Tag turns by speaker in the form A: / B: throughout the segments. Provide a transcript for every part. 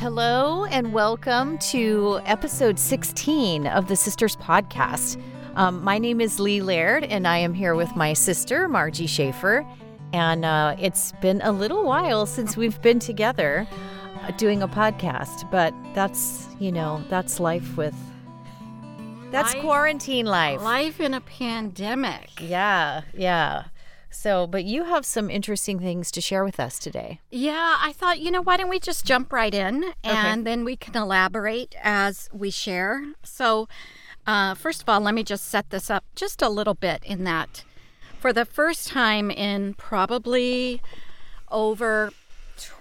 A: Hello, and welcome to episode 16 of the Sisters Podcast. Um, my name is Leigh Laird, and I am here with my sister, Marjie Schaefer. And uh, it's been a little while since we've been together uh, doing a podcast, but that's, you know, that's life with. That's
B: Life-
A: quarantine life.
B: Life in a pandemic.
A: Yeah, yeah. So, but you have some interesting things to share with us today.
B: Yeah, I thought, you know, why don't we just jump right in and then we can elaborate as we share. So, uh, first of all, let me just set this up just a little bit in that for the first time in probably over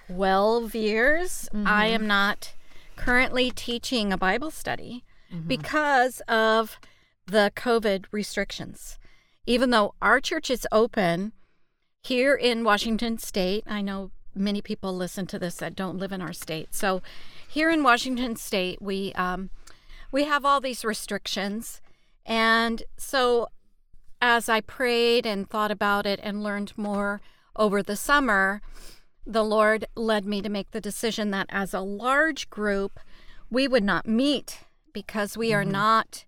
B: 12 years, I am not currently teaching a Bible study because of the COVID restrictions. Even though our church is open here in Washington state, I know many people listen to this that don't live in our state. So here in Washington state, we um, we have all these restrictions, and so as I prayed and thought about it and learned more over the summer, the Lord led me to make the decision that as a large group, we would not meet because we are not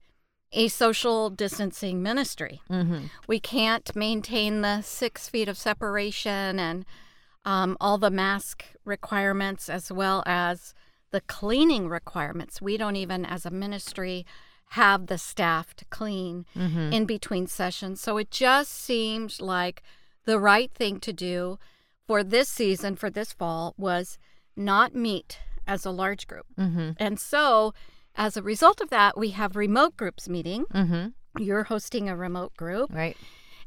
B: a social distancing ministry.
A: Mm-hmm.
B: We can't maintain the six feet of separation and um, all the mask requirements as well as the cleaning requirements. We don't even, as a ministry, have the staff to clean
A: Mm-hmm.
B: in between sessions. So it just seemed like the right thing to do for this season, for this fall, was not meet as a large group.
A: Mm-hmm.
B: And so, as a result of that, we have remote groups meeting.
A: Mm-hmm.
B: You're hosting a remote group.
A: Right.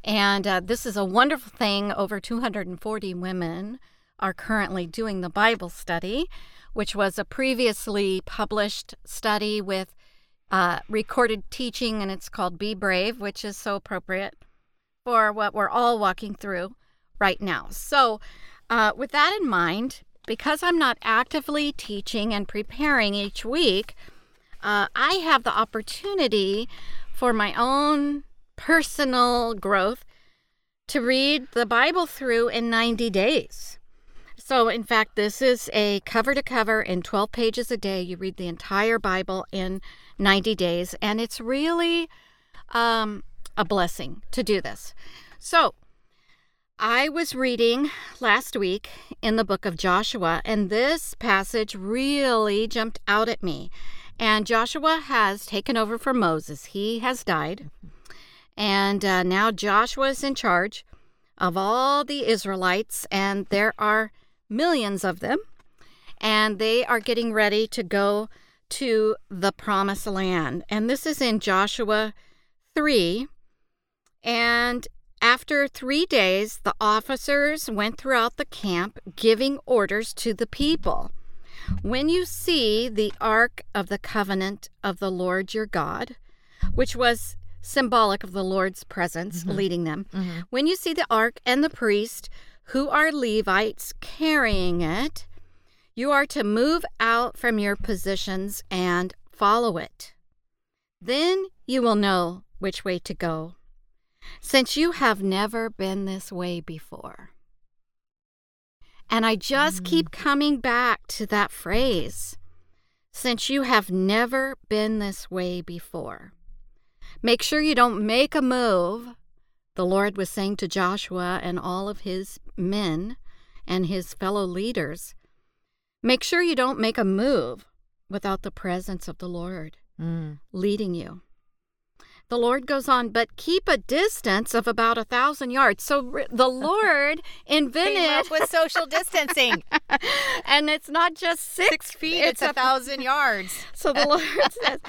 B: And uh, this is a wonderful thing. Over 240 women are currently doing the Bible study, which was a previously published study with uh, recorded teaching, and it's called Be Brave, which is so appropriate for what we're all walking through right now. So, uh, with that in mind, because I'm not actively teaching and preparing each week, uh, I have the opportunity for my own personal growth to read the Bible through in 90 days. So, in fact, this is a cover to cover in 12 pages a day. You read the entire Bible in 90 days, and it's really um, a blessing to do this. So, I was reading last week in the book of Joshua, and this passage really jumped out at me. And Joshua has taken over from Moses, he has died. And uh, now Joshua is in charge of all the Israelites, and there are millions of them. And they are getting ready to go to the promised land. And this is in Joshua 3. And after three days, the officers went throughout the camp giving orders to the people. When you see the ark of the covenant of the Lord your God, which was symbolic of the Lord's presence leading them,
A: Mm-hmm.
B: when you see the ark and the priest, who are Levites, carrying it, you are to move out from your positions and follow it. Then you will know which way to go, since you have never been this way before. And I just keep coming back to that phrase since you have never been this way before. Make sure you don't make a move, the Lord was saying to Joshua and all of his men and his fellow leaders. Make sure you don't make a move without the presence of the Lord
A: Mm.
B: leading you. The Lord goes on, but keep a distance of about a thousand yards. So the Lord
A: Came
B: invented,
A: up with social distancing.
B: and it's not just six,
A: Six feet, it's, a thousand yards.
B: So the Lord says,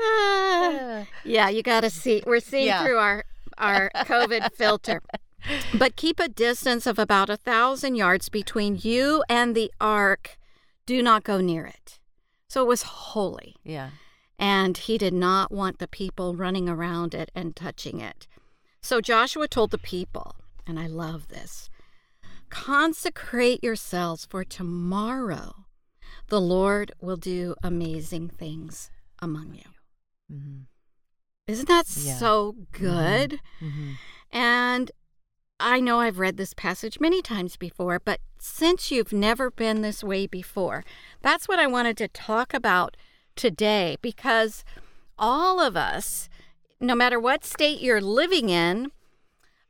B: "Ah." yeah, you got to see. We're seeing
A: Yeah.
B: through our our COVID filter. But keep a distance of about a thousand yards between you and the ark. Do not go near it. So it was holy.
A: Yeah.
B: And he did not want the people running around it and touching it. So Joshua told the people, and I love this consecrate yourselves for tomorrow. The Lord will do amazing things among you.
A: Mm-hmm.
B: Isn't that
A: Yeah.
B: so good?
A: Mm-hmm.
B: And I know I've read this passage many times before, but since you've never been this way before, that's what I wanted to talk about today because all of us, no matter what state you're living in,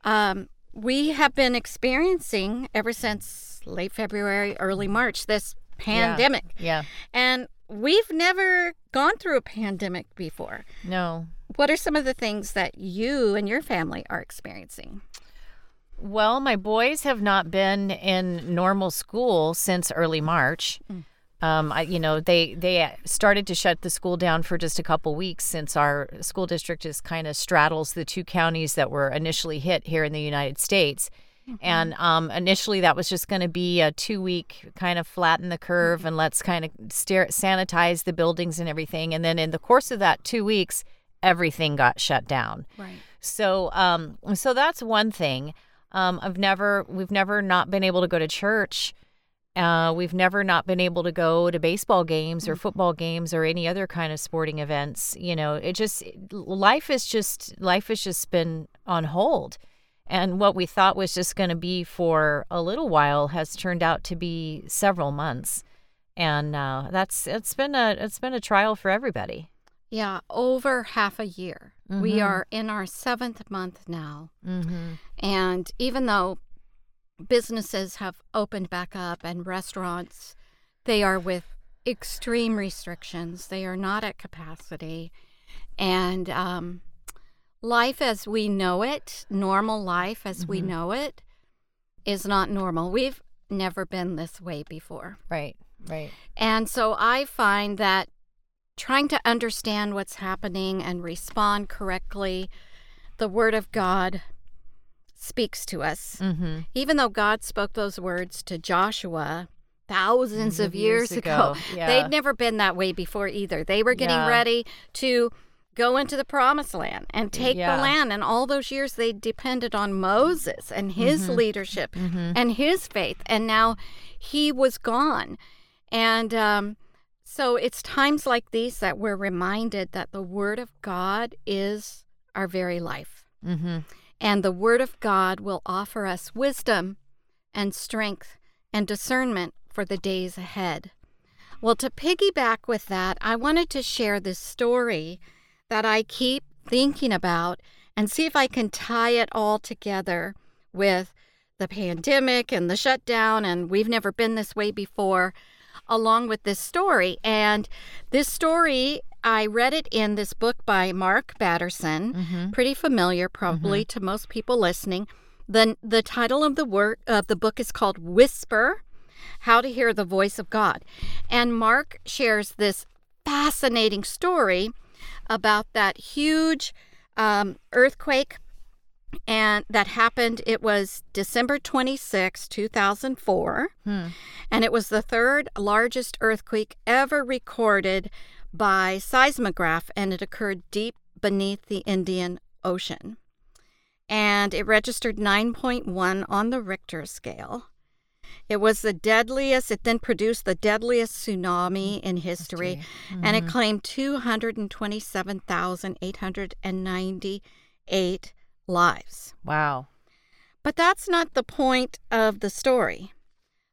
B: um, we have been experiencing ever since late February, early March this pandemic.
A: Yeah.
B: And we've never gone through a pandemic before.
A: No.
B: What are some of the things that you and your family are experiencing?
A: Well, my boys have not been in normal school since early March.
B: Mm.
A: Um, I, you know, they they started to shut the school down for just a couple weeks since our school district just kind of straddles the two counties that were initially hit here in the United States. And um, initially, that was just going to be a two week kind of flatten the curve and let's kind of stare, sanitize the buildings and everything. And then in the course of that two weeks, everything got shut down.
B: Right.
A: So, um, so that's one thing. Um, I've never, we've never not been able to go to church. Uh, we've never not been able to go to baseball games or football games or any other kind of sporting events. You know, it just life is just life has just been on hold, and what we thought was just going to be for a little while has turned out to be several months, and uh, that's it's been a it's been a trial for everybody.
B: Yeah, over half a year. We
A: Mhm.
B: are in our seventh month now.
A: Mm-hmm.
B: And even though businesses have opened back up and restaurants, they are with extreme restrictions. They are not at capacity. And um, life as we know it, normal life as we
A: Mhm.
B: know it, is not normal. We've never been this way before.
A: Right. Right.
B: And so I find that trying to understand what's happening and respond correctly, the Word of God speaks to us.
A: Mm-hmm.
B: Even though God spoke those words to Joshua thousands of
A: Years
B: years, ago,
A: ago, yeah.
B: they'd never been that way before either. They were getting
A: Yeah.
B: ready to go into the promised land and take
A: Yeah.
B: the land. And all those years they depended on Moses and his
A: Mhm.
B: leadership
A: Mm-hmm.
B: and his faith. And now he was gone. And um, so it's times like these that we're reminded that the Word of God is our very life.
A: Mm-hmm.
B: And the Word of God will offer us wisdom and strength and discernment for the days ahead. Well, to piggyback with that, I wanted to share this story that I keep thinking about and see if I can tie it all together with the pandemic and the shutdown, and we've never been this way before, along with this story. And this story, I read it in this book by Mark Batterson
A: Mm-hmm.
B: pretty familiar probably to most people listening. The the title of the work of the book is called Whisper: How to Hear the Voice of God. And Mark shares this fascinating story about that huge um, earthquake and that happened it was December 26, 2004
A: Hmm.
B: and it was the third largest earthquake ever recorded by seismograph, and it occurred deep beneath the Indian Ocean. And it registered 9.1 on the Richter scale. It was the deadliest, it then produced the deadliest tsunami in history, and it claimed 227,898 lives.
A: Wow.
B: But that's not the point of the story.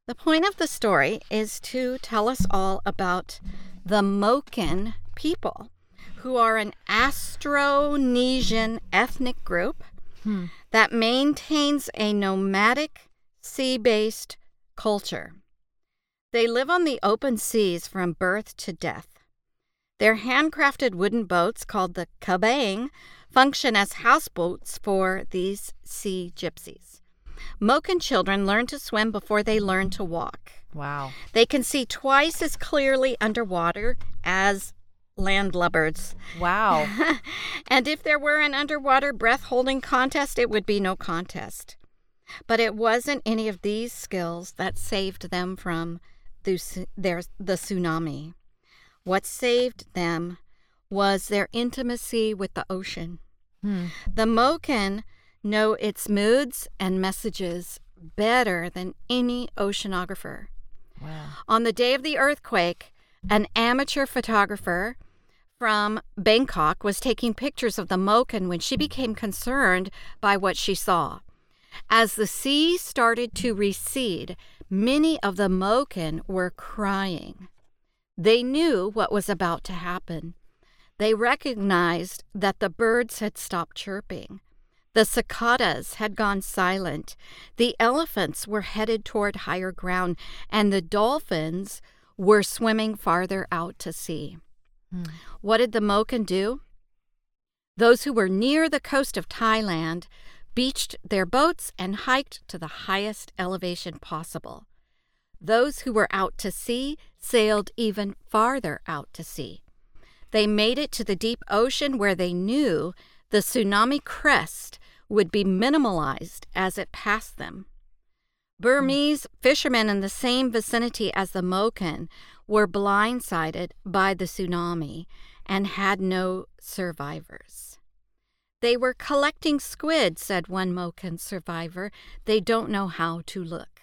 B: The point of the story is to tell us all about the Moken people, who are an Austronesian ethnic group
A: Hmm.
B: that maintains a nomadic, sea based culture. They live on the open seas from birth to death. Their handcrafted wooden boats, called the kabang, function as houseboats for these sea gypsies. Moken children learn to swim before they learn to walk.
A: Wow.
B: They can see twice as clearly underwater as landlubbers.
A: Wow.
B: and if there were an underwater breath holding contest, it would be no contest. But it wasn't any of these skills that saved them from the, their, the tsunami. What saved them was their intimacy with the ocean.
A: Hmm.
B: The Moken know its moods and messages better than any oceanographer.
A: Wow.
B: On the day of the earthquake, an amateur photographer from Bangkok was taking pictures of the Moken when she became concerned by what she saw. As the sea started to recede, many of the Moken were crying. They knew what was about to happen. They recognized that the birds had stopped chirping. The cicadas had gone silent. The elephants were headed toward higher ground, and the dolphins were swimming farther out to sea. Hmm. What did the Moken do? Those who were near the coast of Thailand beached their boats and hiked to the highest elevation possible. Those who were out to sea sailed even farther out to sea. They made it to the deep ocean where they knew the tsunami crest would be minimalized as it passed them. Hmm. Burmese fishermen in the same vicinity as the Moken were blindsided by the tsunami and had no survivors. They were collecting squid, said one Moken survivor. They don't know how to look.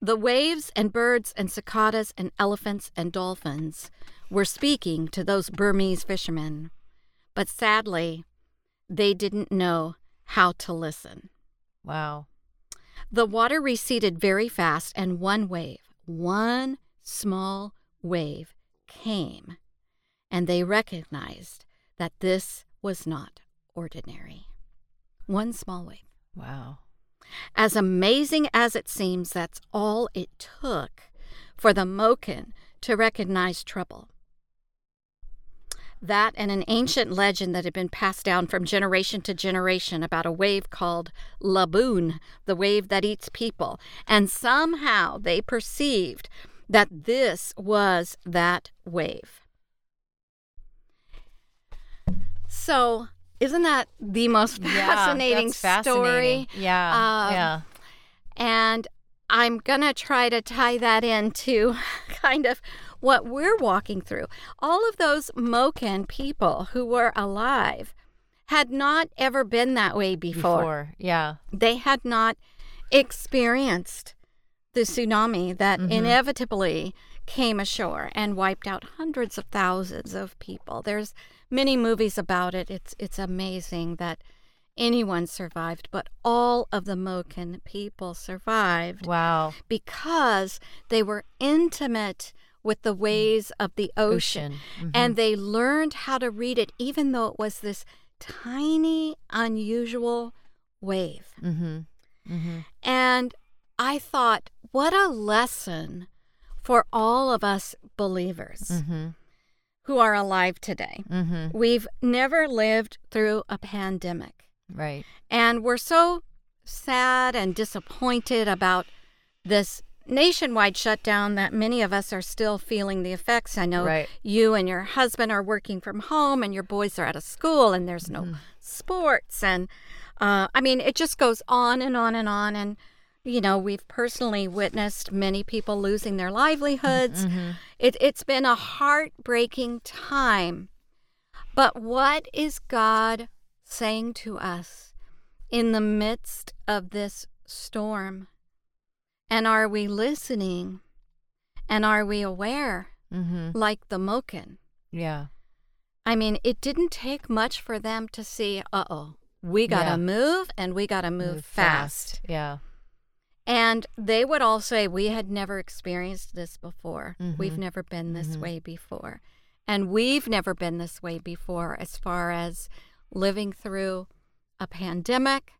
B: The waves and birds and cicadas and elephants and dolphins were speaking to those Burmese fishermen, but sadly, they didn't know how to listen.
A: Wow.
B: The water receded very fast, and one wave, one small wave, came, and they recognized that this was not ordinary. One small wave.
A: Wow.
B: As amazing as it seems, that's all it took for the Moken to recognize trouble. That and an ancient legend that had been passed down from generation to generation about a wave called Laboon, the wave that eats people. And somehow they perceived that this was that wave. So isn't that the most fascinating
A: yeah,
B: story?
A: Fascinating. Yeah. Um, yeah.
B: And I'm going to try to tie that into kind of what we're walking through. All of those Moken people who were alive had not ever been that way before.
A: Before, yeah.
B: They had not experienced the tsunami that mm-hmm. inevitably came ashore and wiped out hundreds of thousands of people. There's many movies about it. It's it's amazing that anyone survived, but all of the Moken people survived.
A: Wow.
B: Because they were intimate with the ways of the ocean, ocean. Mm-hmm. and they learned how to read it even though it was this tiny unusual wave.
A: Mm-hmm.
B: Mm-hmm. And I thought, what a lesson for all of us believers.
A: Mm-hmm
B: who are alive today.
A: Mm-hmm.
B: We've never lived through a pandemic.
A: Right.
B: And we're so sad and disappointed about this nationwide shutdown that many of us are still feeling the effects. I know
A: right.
B: you and your husband are working from home and your boys are out of school and there's no mm-hmm. sports. And uh, I mean, it just goes on and on and on. And you know, we've personally witnessed many people losing their livelihoods.
A: Mm-hmm.
B: It, it's been a heartbreaking time. But what is God saying to us in the midst of this storm? And are we listening? And are we aware?
A: Mm-hmm.
B: Like the Moken.
A: Yeah.
B: I mean, it didn't take much for them to see, uh oh, we got to yeah. move and we got to move, move fast.
A: fast. Yeah.
B: And they would all say, We had never experienced this before.
A: Mm-hmm.
B: We've never been this
A: mm-hmm.
B: way before. And we've never been this way before as far as living through a pandemic,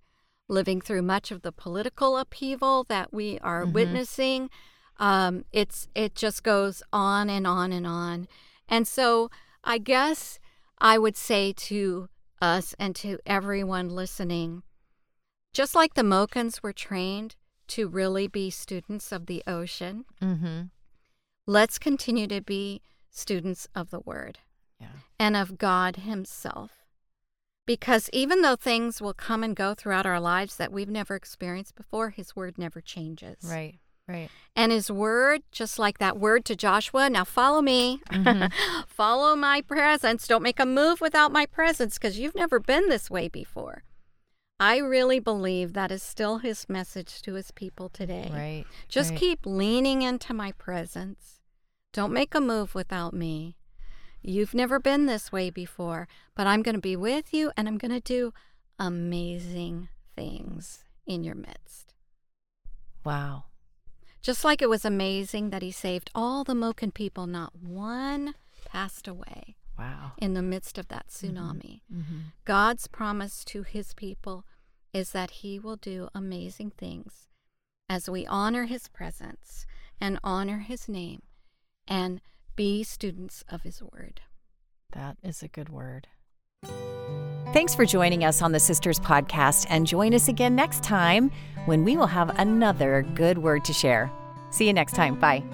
B: living through much of the political upheaval that we are
A: mm-hmm.
B: witnessing. Um, it's it just goes on and on and on. And so I guess I would say to us and to everyone listening, just like the Mokens were trained to really be students of the ocean.
A: Mm-hmm.
B: Let's continue to be students of the Word
A: yeah.
B: and of God Himself. Because even though things will come and go throughout our lives that we've never experienced before, His Word never changes.
A: Right, right.
B: And His Word, just like that word to Joshua, now follow me,
A: mm-hmm.
B: follow my presence. Don't make a move without my presence because you've never been this way before. I really believe that is still his message to his people today.
A: Right.
B: Just
A: right.
B: keep leaning into my presence. Don't make a move without me. You've never been this way before, but I'm going to be with you and I'm going to do amazing things in your midst.
A: Wow.
B: Just like it was amazing that he saved all the Moken people, not one passed away
A: Wow.
B: in the midst of that tsunami.
A: Mm-hmm.
B: God's promise to his people is that he will do amazing things as we honor his presence and honor his name and be students of his word.
A: That is a good word. Thanks for joining us on the Sisters Podcast, and join us again next time when we will have another good word to share. See you next time. Bye.